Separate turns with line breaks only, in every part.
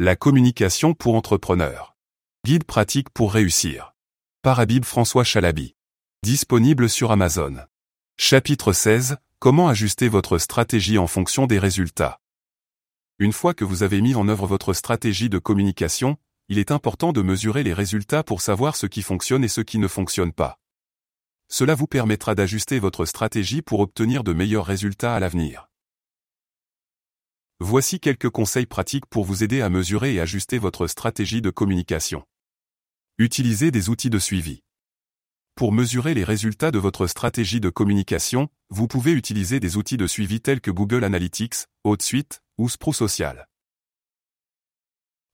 La communication pour entrepreneurs. Guide pratique pour réussir. Par Habib François Chalabi. Disponible sur Amazon. Chapitre 16. Comment ajuster votre stratégie en fonction des résultats. Une fois que vous avez mis en œuvre votre stratégie de communication, il est important de mesurer les résultats pour savoir ce qui fonctionne et ce qui ne fonctionne pas. Cela vous permettra d'ajuster votre stratégie pour obtenir de meilleurs résultats à l'avenir. Voici quelques conseils pratiques pour vous aider à mesurer et ajuster votre stratégie de communication. Utilisez des outils de suivi. Pour mesurer les résultats de votre stratégie de communication, vous pouvez utiliser des outils de suivi tels que Google Analytics, HotSuite ou Social.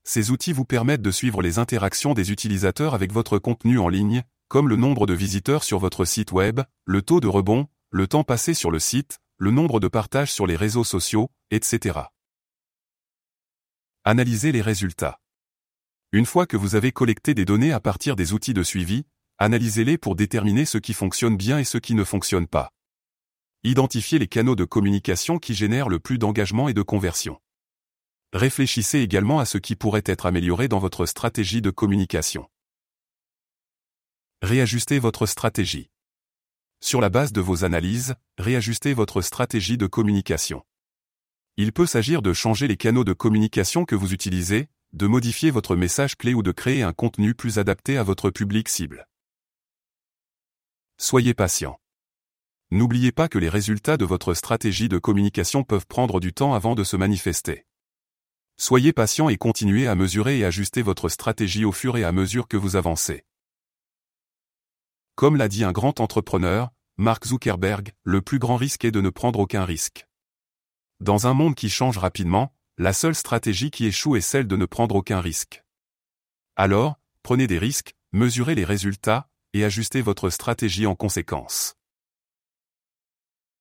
Ces outils vous permettent de suivre les interactions des utilisateurs avec votre contenu en ligne, comme le nombre de visiteurs sur votre site web, le taux de rebond, le temps passé sur le site, le nombre de partages sur les réseaux sociaux, etc. Analysez les résultats. Une fois que vous avez collecté des données à partir des outils de suivi, analysez-les pour déterminer ce qui fonctionne bien et ce qui ne fonctionne pas. Identifiez les canaux de communication qui génèrent le plus d'engagement et de conversion. Réfléchissez également à ce qui pourrait être amélioré dans votre stratégie de communication. Réajustez votre stratégie. Sur la base de vos analyses, réajustez votre stratégie de communication. Il peut s'agir de changer les canaux de communication que vous utilisez, de modifier votre message clé ou de créer un contenu plus adapté à votre public cible. Soyez patient. N'oubliez pas que les résultats de votre stratégie de communication peuvent prendre du temps avant de se manifester. Soyez patient et continuez à mesurer et ajuster votre stratégie au fur et à mesure que vous avancez. Comme l'a dit un grand entrepreneur, Mark Zuckerberg, le plus grand risque est de ne prendre aucun risque. Dans un monde qui change rapidement, la seule stratégie qui échoue est celle de ne prendre aucun risque. Alors, prenez des risques, mesurez les résultats, et ajustez votre stratégie en conséquence.